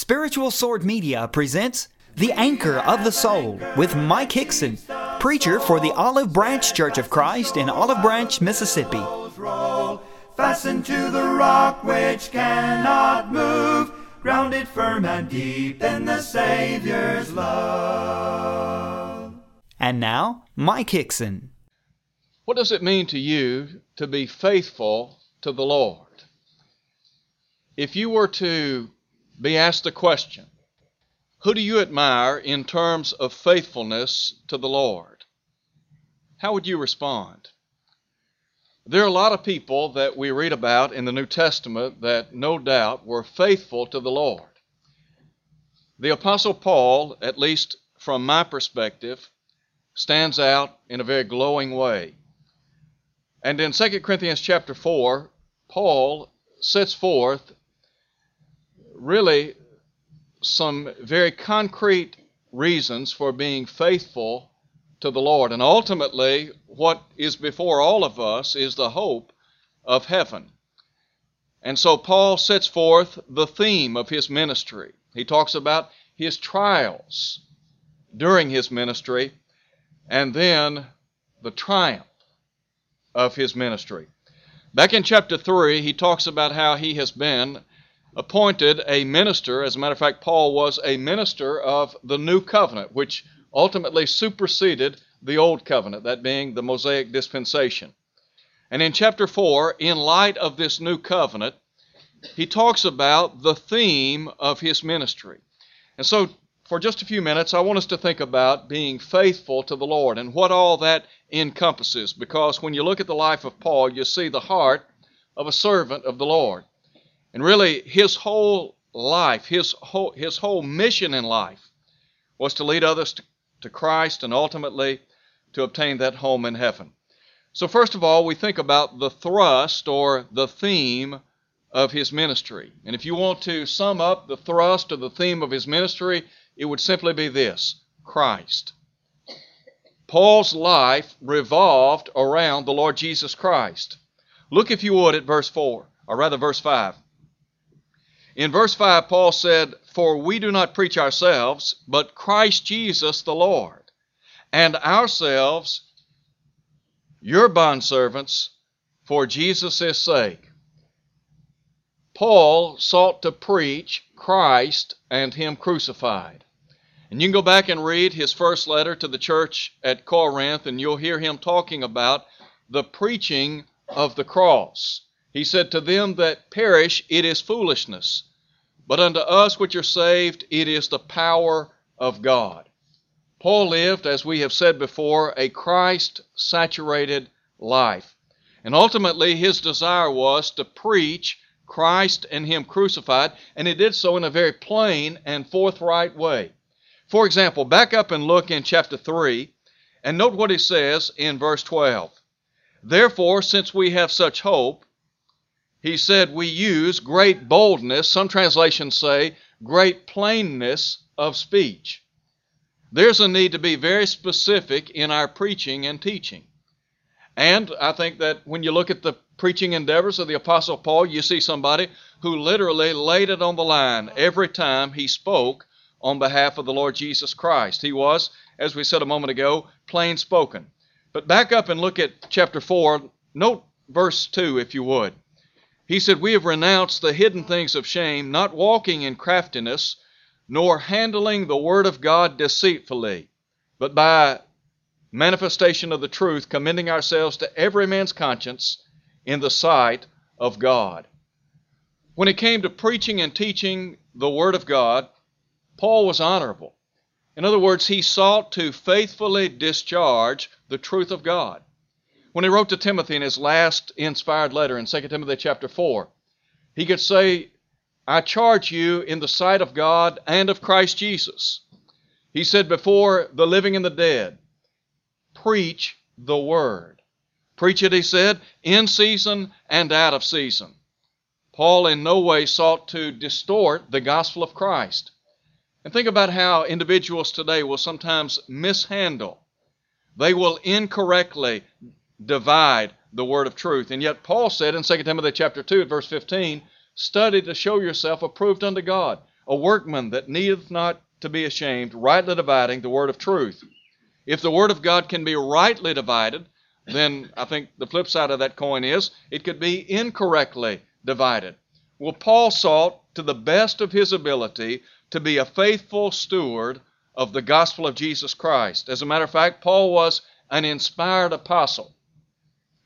Spiritual Sword Media presents The Anchor of the Soul with Mike Hixson, preacher for the Olive Branch Church of Christ in Olive Branch, Mississippi. Fastened to the rock which cannot move, grounded firm and deep in the Savior's love. And now, Mike Hixson. What does it mean to you to be faithful to the Lord? If you were to be asked the question, Who do you admire in terms of faithfulness to the Lord? How would you respond? There are a lot of people that we read about in the New Testament that no doubt were faithful to the Lord. The Apostle Paul, at least from my perspective, stands out in a very glowing way. And in 2 Corinthians chapter 4, Paul sets forth really some very concrete reasons for being faithful to the Lord. And ultimately, what is before all of us is the hope of heaven. And so Paul sets forth the theme of his ministry. He talks about his trials during his ministry and then the triumph of his ministry. Back in chapter 3, he talks about how he has been appointed a minister. As a matter of fact, Paul was a minister of the new covenant, which ultimately superseded the old covenant, that being the Mosaic dispensation. And in chapter 4, in light of this new covenant, he talks about the theme of his ministry. And so, for just a few minutes, I want us to think about being faithful to the Lord and what all that encompasses. Because when you look at the life of Paul, you see the heart of a servant of the Lord. And really, his whole life, his whole, his whole mission in life was to lead others to, to Christ and ultimately to obtain that home in heaven. So, first of all, we think about the thrust or the theme of his ministry. And if you want to sum up the thrust or the theme of his ministry, it would simply be this Christ. Paul's life revolved around the Lord Jesus Christ. Look, if you would, at verse 4, or rather, verse 5. In verse 5, Paul said, For we do not preach ourselves, but Christ Jesus the Lord, and ourselves your bondservants for Jesus' sake. Paul sought to preach Christ and Him crucified. And you can go back and read his first letter to the church at Corinth, and you'll hear him talking about the preaching of the cross. He said, To them that perish, it is foolishness. But unto us which are saved, it is the power of God. Paul lived, as we have said before, a Christ saturated life. And ultimately, his desire was to preach Christ and Him crucified, and he did so in a very plain and forthright way. For example, back up and look in chapter 3, and note what he says in verse 12. Therefore, since we have such hope, he said we use great boldness, some translations say great plainness of speech. There's a need to be very specific in our preaching and teaching. And I think that when you look at the preaching endeavors of the Apostle Paul, you see somebody who literally laid it on the line every time he spoke on behalf of the Lord Jesus Christ. He was, as we said a moment ago, plain spoken. But back up and look at chapter 4. Note verse 2, if you would. He said, We have renounced the hidden things of shame, not walking in craftiness, nor handling the word of God deceitfully, but by manifestation of the truth, commending ourselves to every man's conscience in the sight of God. When it came to preaching and teaching the Word of God, Paul was honorable. In other words, he sought to faithfully discharge the truth of God. When he wrote to Timothy in his last inspired letter in 2 Timothy chapter 4, he could say, I charge you in the sight of God and of Christ Jesus. He said, Before the living and the dead, preach the word. Preach it, he said, in season and out of season. Paul in no way sought to distort the gospel of Christ. And think about how individuals today will sometimes mishandle. They will incorrectly divide the word of truth. And yet Paul said in 2 Timothy chapter 2 verse 15, study to show yourself approved unto God, a workman that needeth not to be ashamed, rightly dividing the word of truth. If the word of God can be rightly divided, then I think the flip side of that coin is it could be incorrectly divided. Well, Paul sought to the best of his ability to be a faithful steward of the gospel of Jesus Christ. As a matter of fact, Paul was an inspired apostle.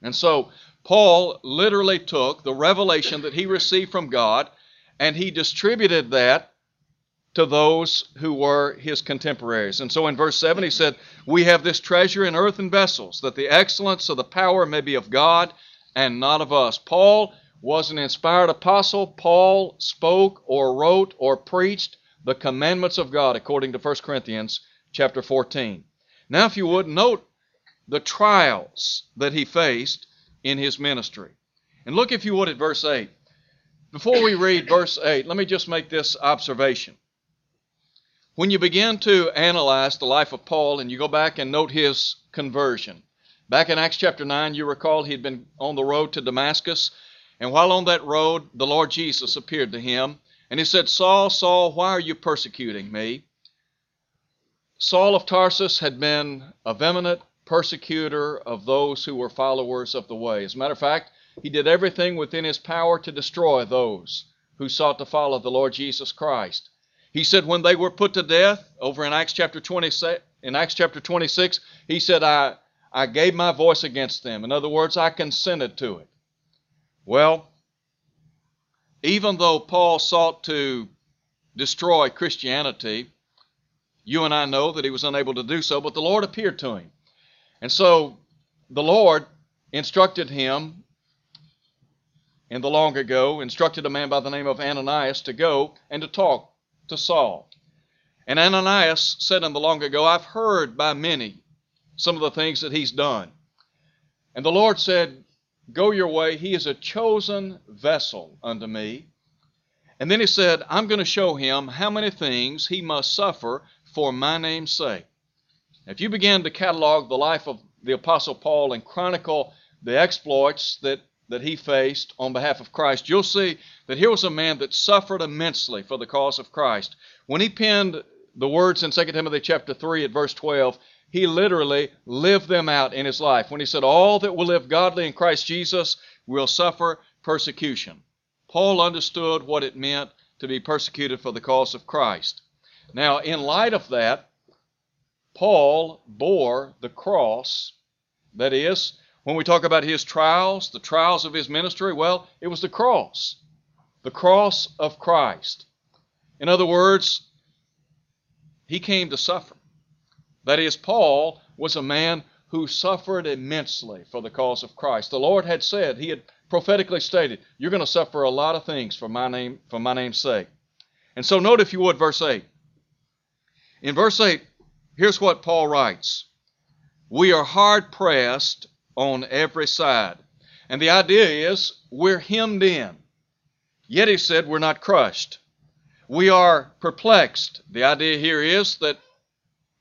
And so, Paul literally took the revelation that he received from God and he distributed that to those who were his contemporaries. And so in verse 7 he said, We have this treasure in earthen vessels, that the excellence of the power may be of God and not of us. Paul was an inspired apostle. Paul spoke or wrote or preached the commandments of God according to 1 Corinthians chapter 14. Now if you would note the trials that he faced in his ministry. And look if you would at verse 8. Before we read verse 8, let me just make this observation. When you begin to analyze the life of Paul and you go back and note his conversion, back in Acts chapter 9, you recall he'd been on the road to Damascus, and while on that road, the Lord Jesus appeared to him, and he said, Saul, Saul, why are you persecuting me? Saul of Tarsus had been a vehement persecutor of those who were followers of the way. As a matter of fact, he did everything within his power to destroy those who sought to follow the Lord Jesus Christ. He said when they were put to death, over in Acts chapter 26, in Acts chapter 26, he said, I, I gave my voice against them. In other words, I consented to it. Well, even though Paul sought to destroy Christianity, you and I know that he was unable to do so, but the Lord appeared to him. And so the Lord instructed him in the long ago, instructed a man by the name of Ananias to go and to talk to Saul. And Ananias said in the long ago, I've heard by many some of the things that he's done. And the Lord said, Go your way. He is a chosen vessel unto me. And then he said, I'm going to show him how many things he must suffer for my name's sake. If you begin to catalog the life of the Apostle Paul and chronicle the exploits that that he faced on behalf of Christ, you'll see that here was a man that suffered immensely for the cause of Christ. When he penned the words in 2 Timothy chapter 3 at verse 12, he literally lived them out in his life when he said, All that will live godly in Christ Jesus will suffer persecution. Paul understood what it meant to be persecuted for the cause of Christ. Now, in light of that, Paul bore the cross, that is, when we talk about his trials, the trials of his ministry, well, it was the cross, the cross of Christ. In other words, he came to suffer. That is, Paul was a man who suffered immensely for the cause of Christ. The Lord had said, he had prophetically stated, You're going to suffer a lot of things for my name, for my name's sake. And so note if you would verse 8. In verse 8, here's what Paul writes. We are hard pressed on every side. And the idea is we're hemmed in. Yet he said we're not crushed. We are perplexed. The idea here is that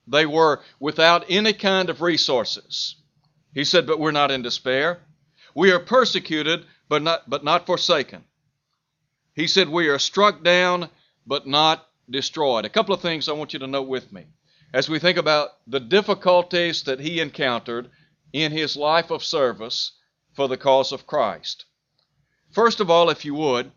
they were without any kind of resources. He said, but we're not in despair. We are persecuted, but not, but not forsaken. He said, we are struck down, but not destroyed. A couple of things I want you to note with me. As we think about the difficulties that he encountered in his life of service for the cause of Christ. First of all, if you would,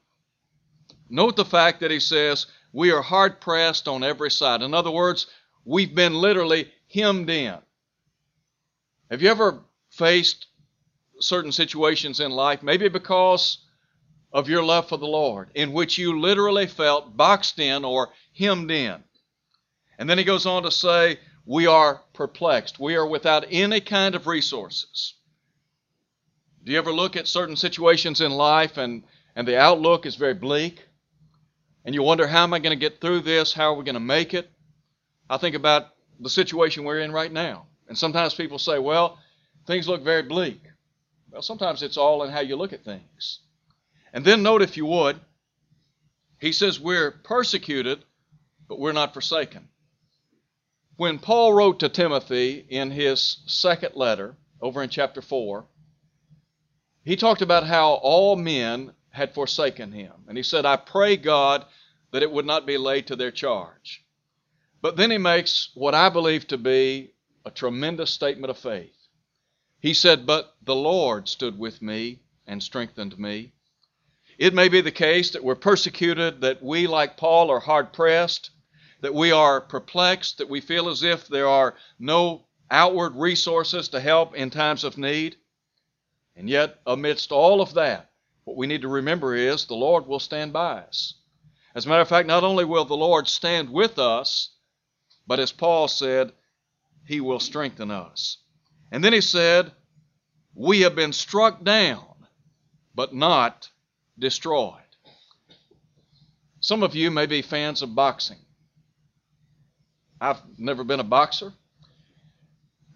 note the fact that he says, We are hard pressed on every side. In other words, we've been literally hemmed in. Have you ever faced certain situations in life, maybe because of your love for the Lord, in which you literally felt boxed in or hemmed in? And then he goes on to say, we are perplexed. We are without any kind of resources. Do you ever look at certain situations in life and, and the outlook is very bleak? And you wonder, how am I going to get through this? How are we going to make it? I think about the situation we're in right now. And sometimes people say, well, things look very bleak. Well, sometimes it's all in how you look at things. And then note, if you would, he says we're persecuted, but we're not forsaken. When Paul wrote to Timothy in his second letter, over in chapter 4, he talked about how all men had forsaken him. And he said, I pray God that it would not be laid to their charge. But then he makes what I believe to be a tremendous statement of faith. He said, But the Lord stood with me and strengthened me. It may be the case that we're persecuted, that we, like Paul, are hard pressed, that we are perplexed, that we feel as if there are no outward resources to help in times of need. And yet, amidst all of that, what we need to remember is the Lord will stand by us. As a matter of fact, not only will the Lord stand with us, but as Paul said, he will strengthen us. And then he said, We have been struck down, but not destroyed. Some of you may be fans of boxing. I've never been a boxer.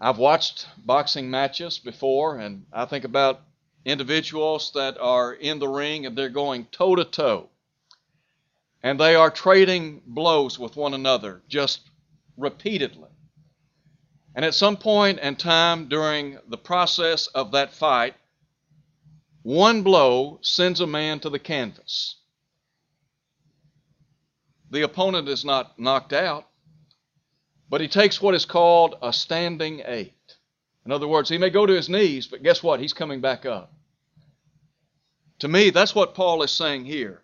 I've watched boxing matches before, and I think about individuals that are in the ring and they're going toe to toe. And they are trading blows with one another just repeatedly. And at some point in time during the process of that fight, one blow sends a man to the canvas. The opponent is not knocked out, but he takes what is called a standing eight. In other words, he may go to his knees, but guess what? He's coming back up. To me, that's what Paul is saying here.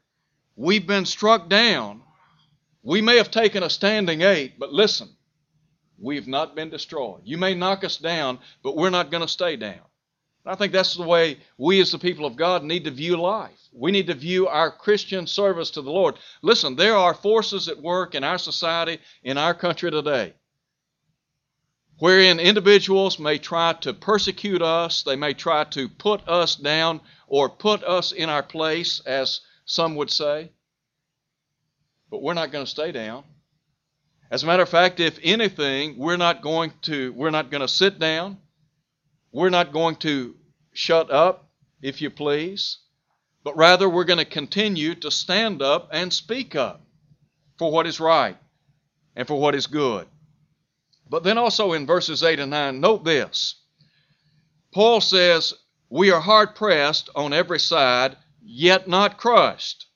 We've been struck down. We may have taken a standing eight, but listen, we've not been destroyed. You may knock us down, but we're not going to stay down. I think that's the way we as the people of God need to view life. We need to view our Christian service to the Lord. Listen, there are forces at work in our society, in our country today, wherein individuals may try to persecute us, they may try to put us down or put us in our place, as some would say. But we're not going to stay down. As a matter of fact, if anything, we're not going to we're not going to sit down. We're not going to shut up, if you please, but rather we're going to continue to stand up and speak up for what is right and for what is good. But then also in verses 8 and 9, note this. Paul says, We are hard pressed on every side, yet not crushed.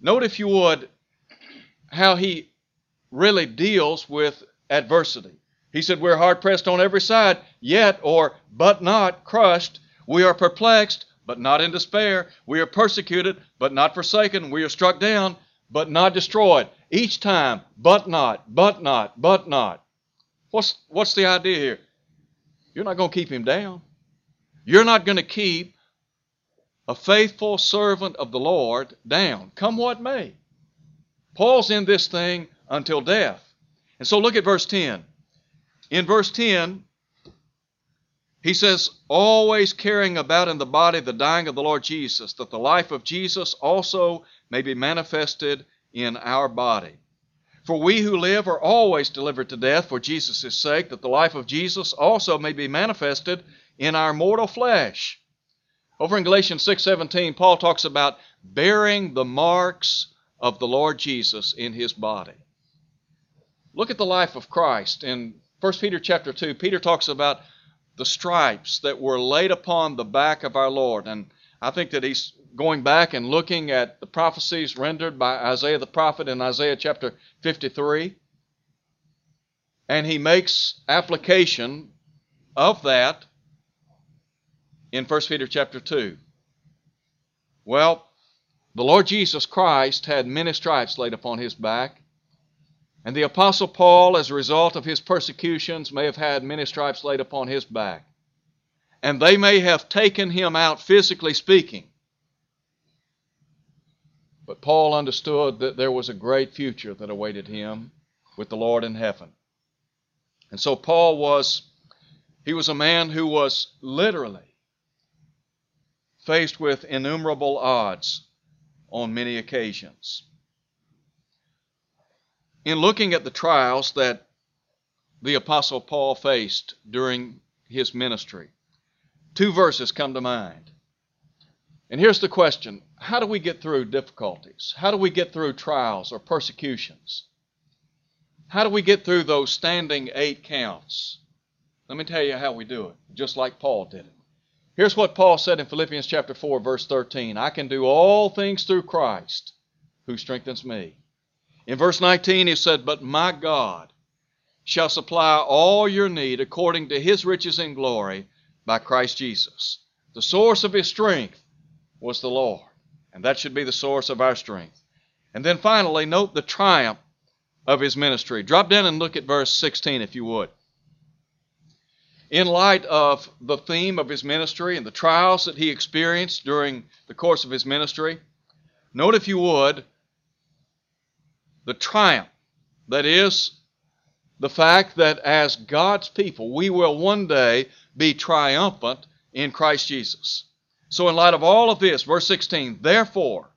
Note, if you would, how he really deals with adversity. He said, We're hard pressed on every side, yet, or but not crushed. We are perplexed, but not in despair. We are persecuted, but not forsaken. We are struck down, but not destroyed. Each time, but not, but not, but not. What's, what's the idea here? You're not going to keep him down. You're not going to keep a faithful servant of the Lord down, come what may. Paul's in this thing until death. And so look at verse 10. In verse 10, he says, always carrying about in the body the dying of the Lord Jesus, that the life of Jesus also may be manifested in our body. For we who live are always delivered to death for Jesus' sake, that the life of Jesus also may be manifested in our mortal flesh. Over in Galatians 6:17, Paul talks about bearing the marks of the Lord Jesus in his body. Look at the life of Christ in 1 Peter chapter 2, Peter talks about the stripes that were laid upon the back of our Lord. And I think that he's going back and looking at the prophecies rendered by Isaiah the prophet in Isaiah chapter 53. And he makes application of that in 1 Peter chapter 2. Well, the Lord Jesus Christ had many stripes laid upon his back. And the Apostle Paul, as a result of his persecutions, may have had many stripes laid upon his back. And they may have taken him out, physically speaking. But Paul understood that there was a great future that awaited him with the Lord in heaven. And so Paul was, he was a man who was literally faced with innumerable odds on many occasions in looking at the trials that the Apostle Paul faced during his ministry, two verses come to mind. And here's the question How do we get through difficulties? How do we get through trials or persecutions? How do we get through those standing eight counts? Let me tell you how we do it, just like Paul did it. Here's what Paul said in Philippians chapter 4 verse 13, I can do all things through Christ who strengthens me. In verse 19, he said, But my God shall supply all your need according to his riches in glory by Christ Jesus. The source of his strength was the Lord, and that should be the source of our strength. And then finally, note the triumph of his ministry. Drop down and look at verse 16 if you would. In light of the theme of his ministry and the trials that he experienced during the course of his ministry, note if you would the triumph that is the fact that as God's people, we will one day be triumphant in Christ Jesus. So, in light of all of this, verse 16, therefore,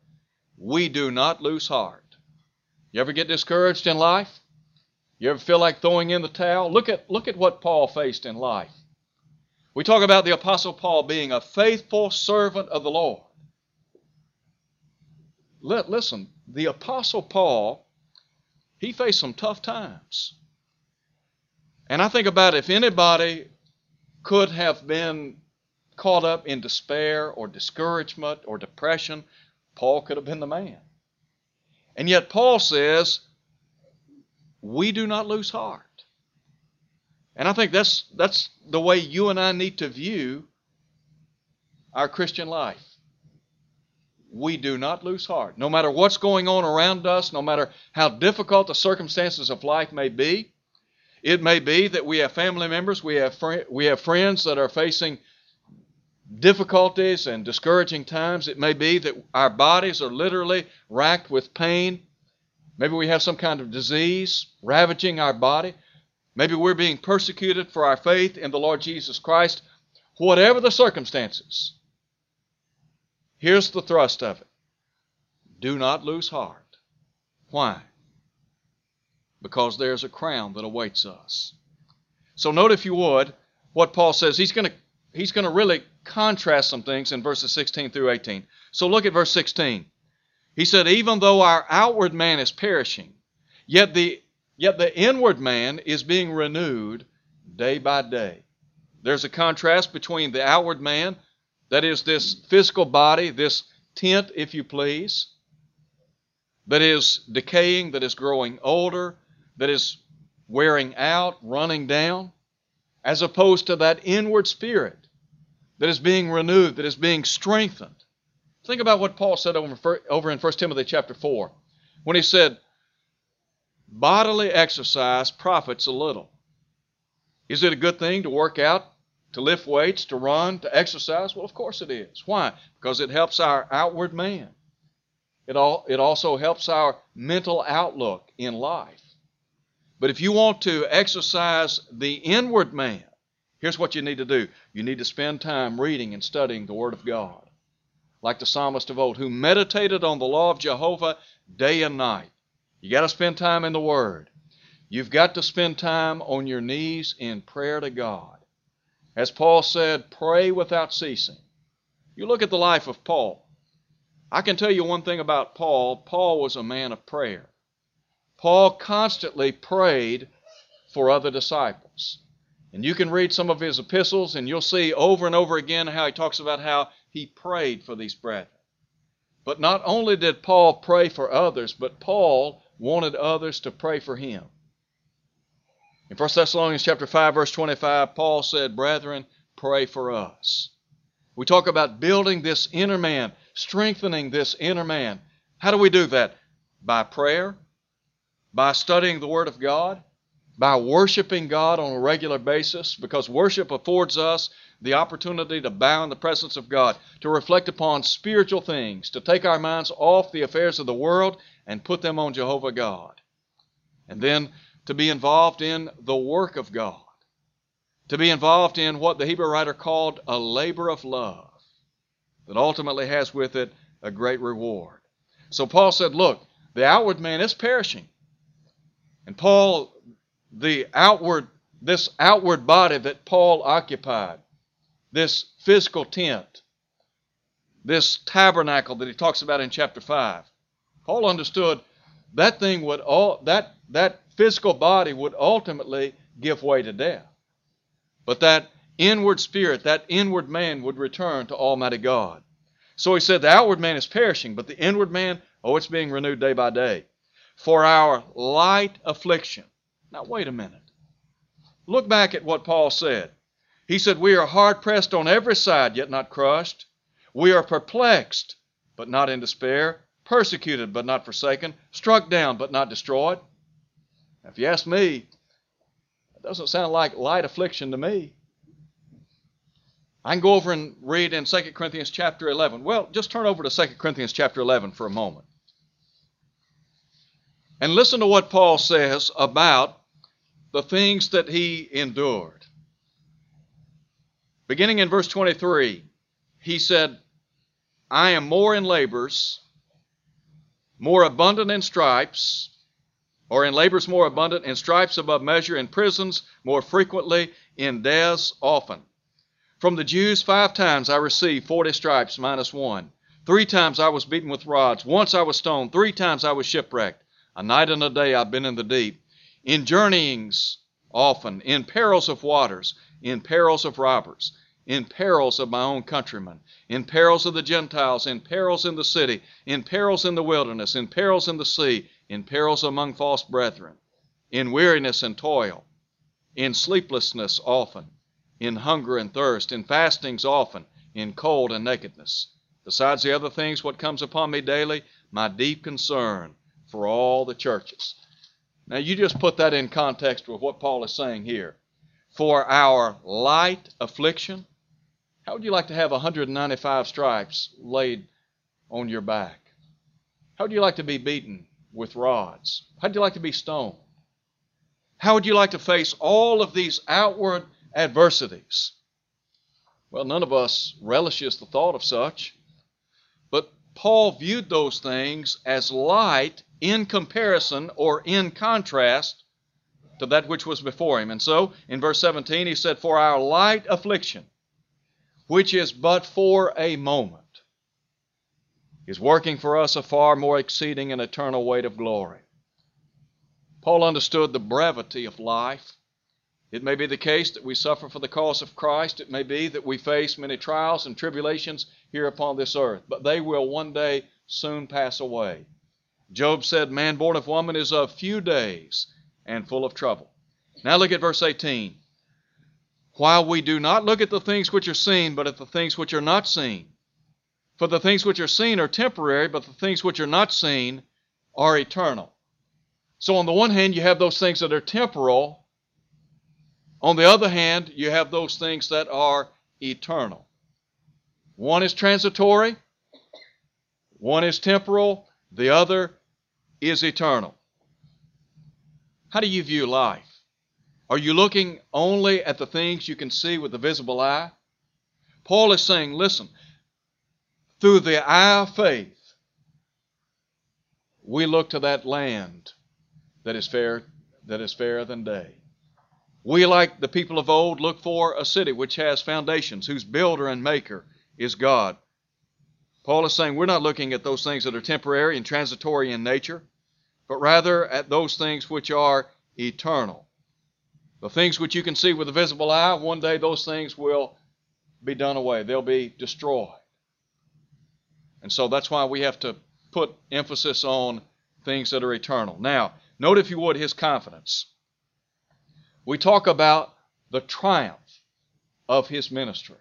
we do not lose heart. You ever get discouraged in life? You ever feel like throwing in the towel? Look at, look at what Paul faced in life. We talk about the Apostle Paul being a faithful servant of the Lord. Let, listen, the Apostle Paul, he faced some tough times. And I think about if anybody could have been caught up in despair or discouragement or depression, Paul could have been the man. And yet, Paul says, we do not lose heart. And I think that's, that's the way you and I need to view our Christian life. We do not lose heart. No matter what's going on around us, no matter how difficult the circumstances of life may be, it may be that we have family members, we have, fr- we have friends that are facing difficulties and discouraging times. It may be that our bodies are literally racked with pain. Maybe we have some kind of disease ravaging our body. Maybe we're being persecuted for our faith in the Lord Jesus Christ. Whatever the circumstances, here's the thrust of it do not lose heart. Why? because there's a crown that awaits us. So note if you would what Paul says. He's going to he's going to really contrast some things in verses 16 through 18. So look at verse 16. He said, "Even though our outward man is perishing, yet the yet the inward man is being renewed day by day." There's a contrast between the outward man, that is this physical body, this tent, if you please, that is decaying, that is growing older, that is wearing out, running down, as opposed to that inward spirit that is being renewed, that is being strengthened. Think about what Paul said over, in 1 Timothy chapter 4 when he said, Bodily exercise profits a little. Is it a good thing to work out, to lift weights, to run, to exercise? Well, of course it is. Why? Because it helps our outward man. It, all, it also helps our mental outlook in life. But if you want to exercise the inward man, here's what you need to do you need to spend time reading and studying the Word of God. Like the psalmist of old, who meditated on the law of Jehovah day and night. You got to spend time in the Word. You've got to spend time on your knees in prayer to God. As Paul said, pray without ceasing. You look at the life of Paul. I can tell you one thing about Paul Paul was a man of prayer. Paul constantly prayed for other disciples. And you can read some of his epistles, and you'll see over and over again how he talks about how he prayed for these brethren. But not only did Paul pray for others, but Paul wanted others to pray for him. In 1 Thessalonians chapter 5, verse 25, Paul said, Brethren, pray for us. We talk about building this inner man, strengthening this inner man. How do we do that? By prayer, by studying the Word of God, by worshiping God on a regular basis, because worship affords us the opportunity to bow in the presence of God, to reflect upon spiritual things, to take our minds off the affairs of the world and put them on Jehovah God. And then to be involved in the work of God, to be involved in what the Hebrew writer called a labor of love that ultimately has with it a great reward. So Paul said, Look, the outward man is perishing. And Paul, the outward, this outward body that Paul occupied, this physical tent, this tabernacle that he talks about in chapter 5, Paul understood that thing would all that that physical body would ultimately give way to death. But that inward spirit, that inward man would return to Almighty God. So he said the outward man is perishing, but the inward man Oh, it's being renewed day by day. For our light affliction. Now, wait a minute. Look back at what Paul said. He said, We are hard pressed on every side, yet not crushed. We are perplexed, but not in despair, persecuted, but not forsaken, struck down, but not destroyed. Now, if you ask me, it doesn't sound like light affliction to me. I can go over and read in 2 Corinthians chapter 11. Well, just turn over to 2 Corinthians chapter 11 for a moment. And listen to what Paul says about the things that he endured. Beginning in verse 23, he said, I am more in labors, more abundant in stripes, or in labors more abundant, in stripes above measure, in prisons more frequently, in deaths often. From the Jews, five times I received forty stripes minus one. Three times I was beaten with rods. Once I was stoned. Three times I was shipwrecked. A night and a day I've been in the deep. In journeyings often, in perils of waters, in perils of robbers, in perils of my own countrymen, in perils of the Gentiles, in perils in the city, in perils in the wilderness, in perils in the sea, in perils among false brethren, in weariness and toil, in sleeplessness often in hunger and thirst, in fastings often, in cold and nakedness. Besides the other things, what comes upon me daily, my deep concern for all the churches. Now, you just put that in context with what Paul is saying here. For our light affliction, how would you like to have 195 stripes laid on your back? How would you like to be beaten with rods? How would you like to be stoned? How would you like to face all of these outward adversities. Well, none of us relishes the thought of such, but Paul viewed those things as light in comparison or in contrast to that which was before him. And so, in verse 17, he said, For our light affliction, which is but for a moment, is working for us a far more exceeding and eternal weight of glory. Paul understood the brevity of life it may be the case that we suffer for the cause of Christ. It may be that we face many trials and tribulations here upon this earth, but they will one day soon pass away. Job said, Man born of woman is of few days and full of trouble. Now look at verse 18. While we do not look at the things which are seen, but at the things which are not seen. For the things which are seen are temporary, but the things which are not seen are eternal. So, on the one hand, you have those things that are temporal, on the other hand, you have those things that are eternal. One is transitory, one is temporal, the other is eternal. How do you view life? Are you looking only at the things you can see with the visible eye? Paul is saying, listen, through the eye of faith, we look to that land that is fair that is fairer than day. We, like the people of old, look for a city which has foundations, whose builder and maker is God. Paul is saying we're not looking at those things that are temporary and transitory in nature, but rather at those things which are eternal. The things which you can see with the visible eye, one day those things will be done away, they'll be destroyed. And so that's why we have to put emphasis on things that are eternal. Now, note if you would his confidence we talk about the triumph of his ministry.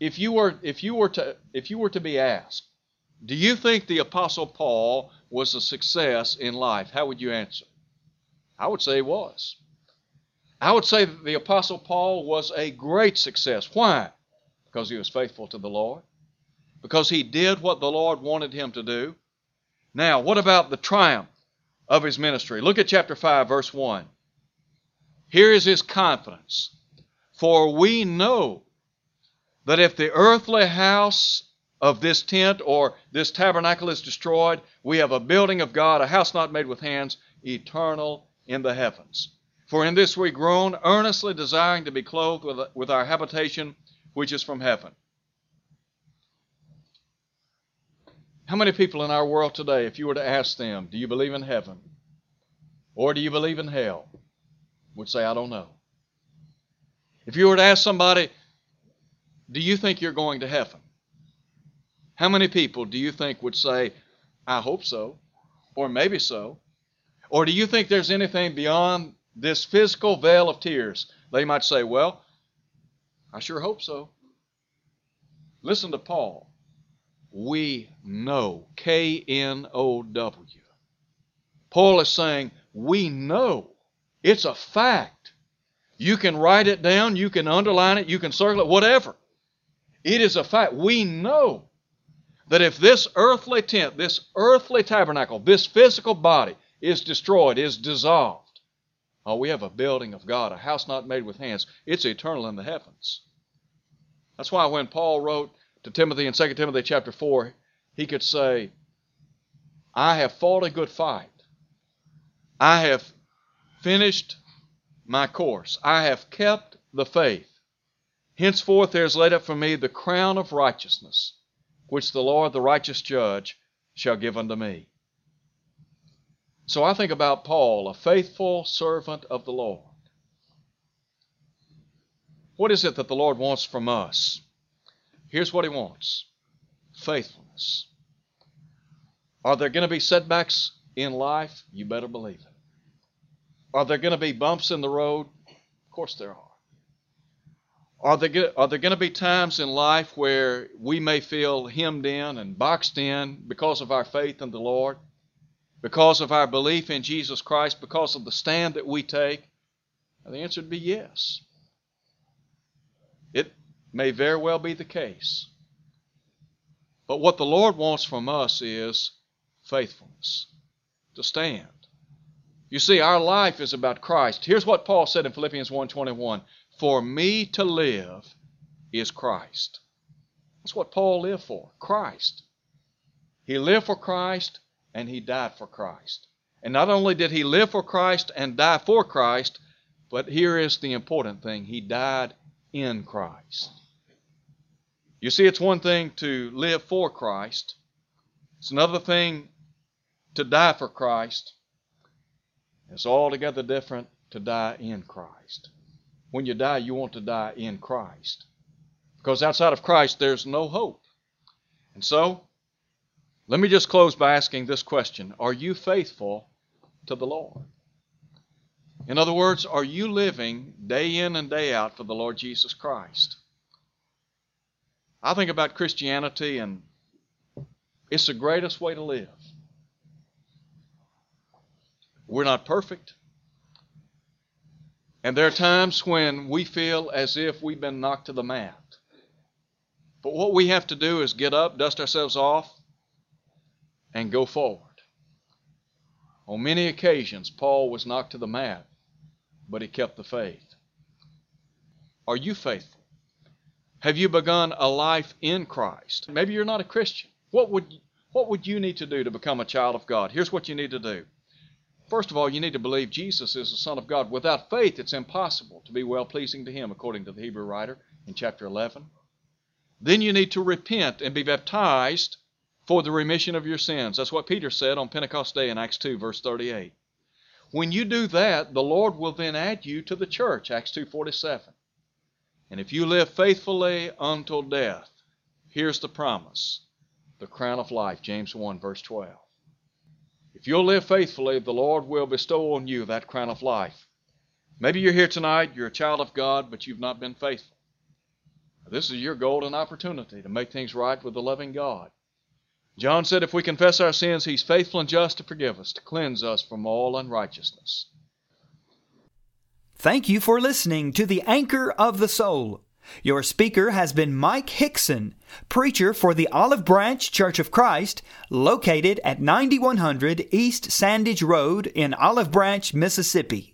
If you were if you were to if you were to be asked, do you think the apostle Paul was a success in life? How would you answer? I would say he was. I would say that the apostle Paul was a great success. Why? Because he was faithful to the Lord. Because he did what the Lord wanted him to do. Now, what about the triumph of his ministry? Look at chapter 5 verse 1. Here is his confidence. For we know that if the earthly house of this tent or this tabernacle is destroyed, we have a building of God, a house not made with hands, eternal in the heavens. For in this we groan, earnestly desiring to be clothed with, with our habitation which is from heaven. How many people in our world today, if you were to ask them, do you believe in heaven? Or do you believe in hell? would say, I don't know. If you were to ask somebody, do you think you're going to heaven? How many people do you think would say, I hope so, or maybe so? Or do you think there's anything beyond this physical vale of tears? They might say, Well, I sure hope so. Listen to Paul. We know. K N O W. Paul is saying, We know. It's a fact. You can write it down, you can underline it, you can circle it, whatever. It is a fact. We know that if this earthly tent, this earthly tabernacle, this physical body is destroyed, is dissolved, oh, we have a building of God, a house not made with hands. It's eternal in the heavens. That's why when Paul wrote to Timothy in 2 Timothy chapter 4, he could say, I have fought a good fight. I have finished my course. I have kept the faith. Henceforth there is laid up for me the crown of righteousness, which the Lord, the righteous judge, shall give unto me. So I think about Paul, a faithful servant of the Lord. What is it that the Lord wants from us? Here's what He wants faithfulness. Are there going to be setbacks in life? You better believe it. Are there going to be bumps in the road? Of course there are. Are there, are there going to be times in life where we may feel hemmed in and boxed in because of our faith in the Lord, because of our belief in Jesus Christ, because of the stand that we take? The answer would be yes. It may very well be the case. But what the Lord wants from us is faithfulness, to stand. You see, our life is about Christ. Here's what Paul said in Philippians 1:21, "For me to live is Christ." That's what Paul lived for, Christ. He lived for Christ and he died for Christ. And not only did he live for Christ and die for Christ, but here is the important thing, he died in Christ. You see, it's one thing to live for Christ. It's another thing to die for Christ. It's altogether different to die in Christ. When you die, you want to die in Christ. Because outside of Christ, there's no hope. And so, let me just close by asking this question Are you faithful to the Lord? In other words, are you living day in and day out for the Lord Jesus Christ? I think about Christianity, and it's the greatest way to live. We're not perfect. And there are times when we feel as if we've been knocked to the mat. But what we have to do is get up, dust ourselves off, and go forward. On many occasions, Paul was knocked to the mat, but he kept the faith. Are you faithful? Have you begun a life in Christ? Maybe you're not a Christian. What would, what would you need to do to become a child of God? Here's what you need to do First of all, you need to believe Jesus is the Son of God. Without faith, it's impossible to be well pleasing to Him, according to the Hebrew writer in chapter 11. Then you need to repent and be baptized for the remission of your sins. That's what Peter said on Pentecost Day in Acts 2, verse 38. When you do that, the Lord will then add you to the church, Acts 2:47. And if you live faithfully until death, here's the promise, the crown of life, James 1, verse 12. If you'll live faithfully, the Lord will bestow on you that crown of life. Maybe you're here tonight, you're a child of God, but you've not been faithful. This is your golden opportunity to make things right with the loving God. John said, if we confess our sins, He's faithful and just to forgive us, to cleanse us from all unrighteousness. Thank you for listening to the Anchor of the Soul. Your speaker has been Mike Hixson, preacher for the Olive Branch Church of Christ, located at 9100 East Sandidge Road in Olive Branch, Mississippi.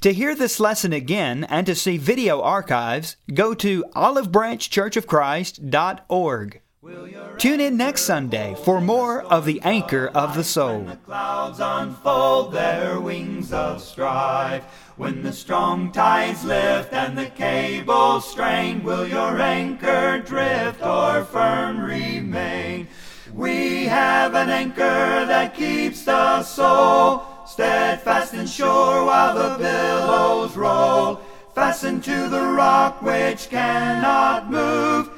To hear this lesson again and to see video archives, go to olivebranchchurchofchrist.org. Tune in next Sunday for more of the Anchor of the Soul. When The clouds unfold their wings of strife. When the strong tides lift and the cables strain, will your anchor drift or firm remain? We have an anchor that keeps the soul steadfast and sure while the billows roll. Fastened to the rock which cannot move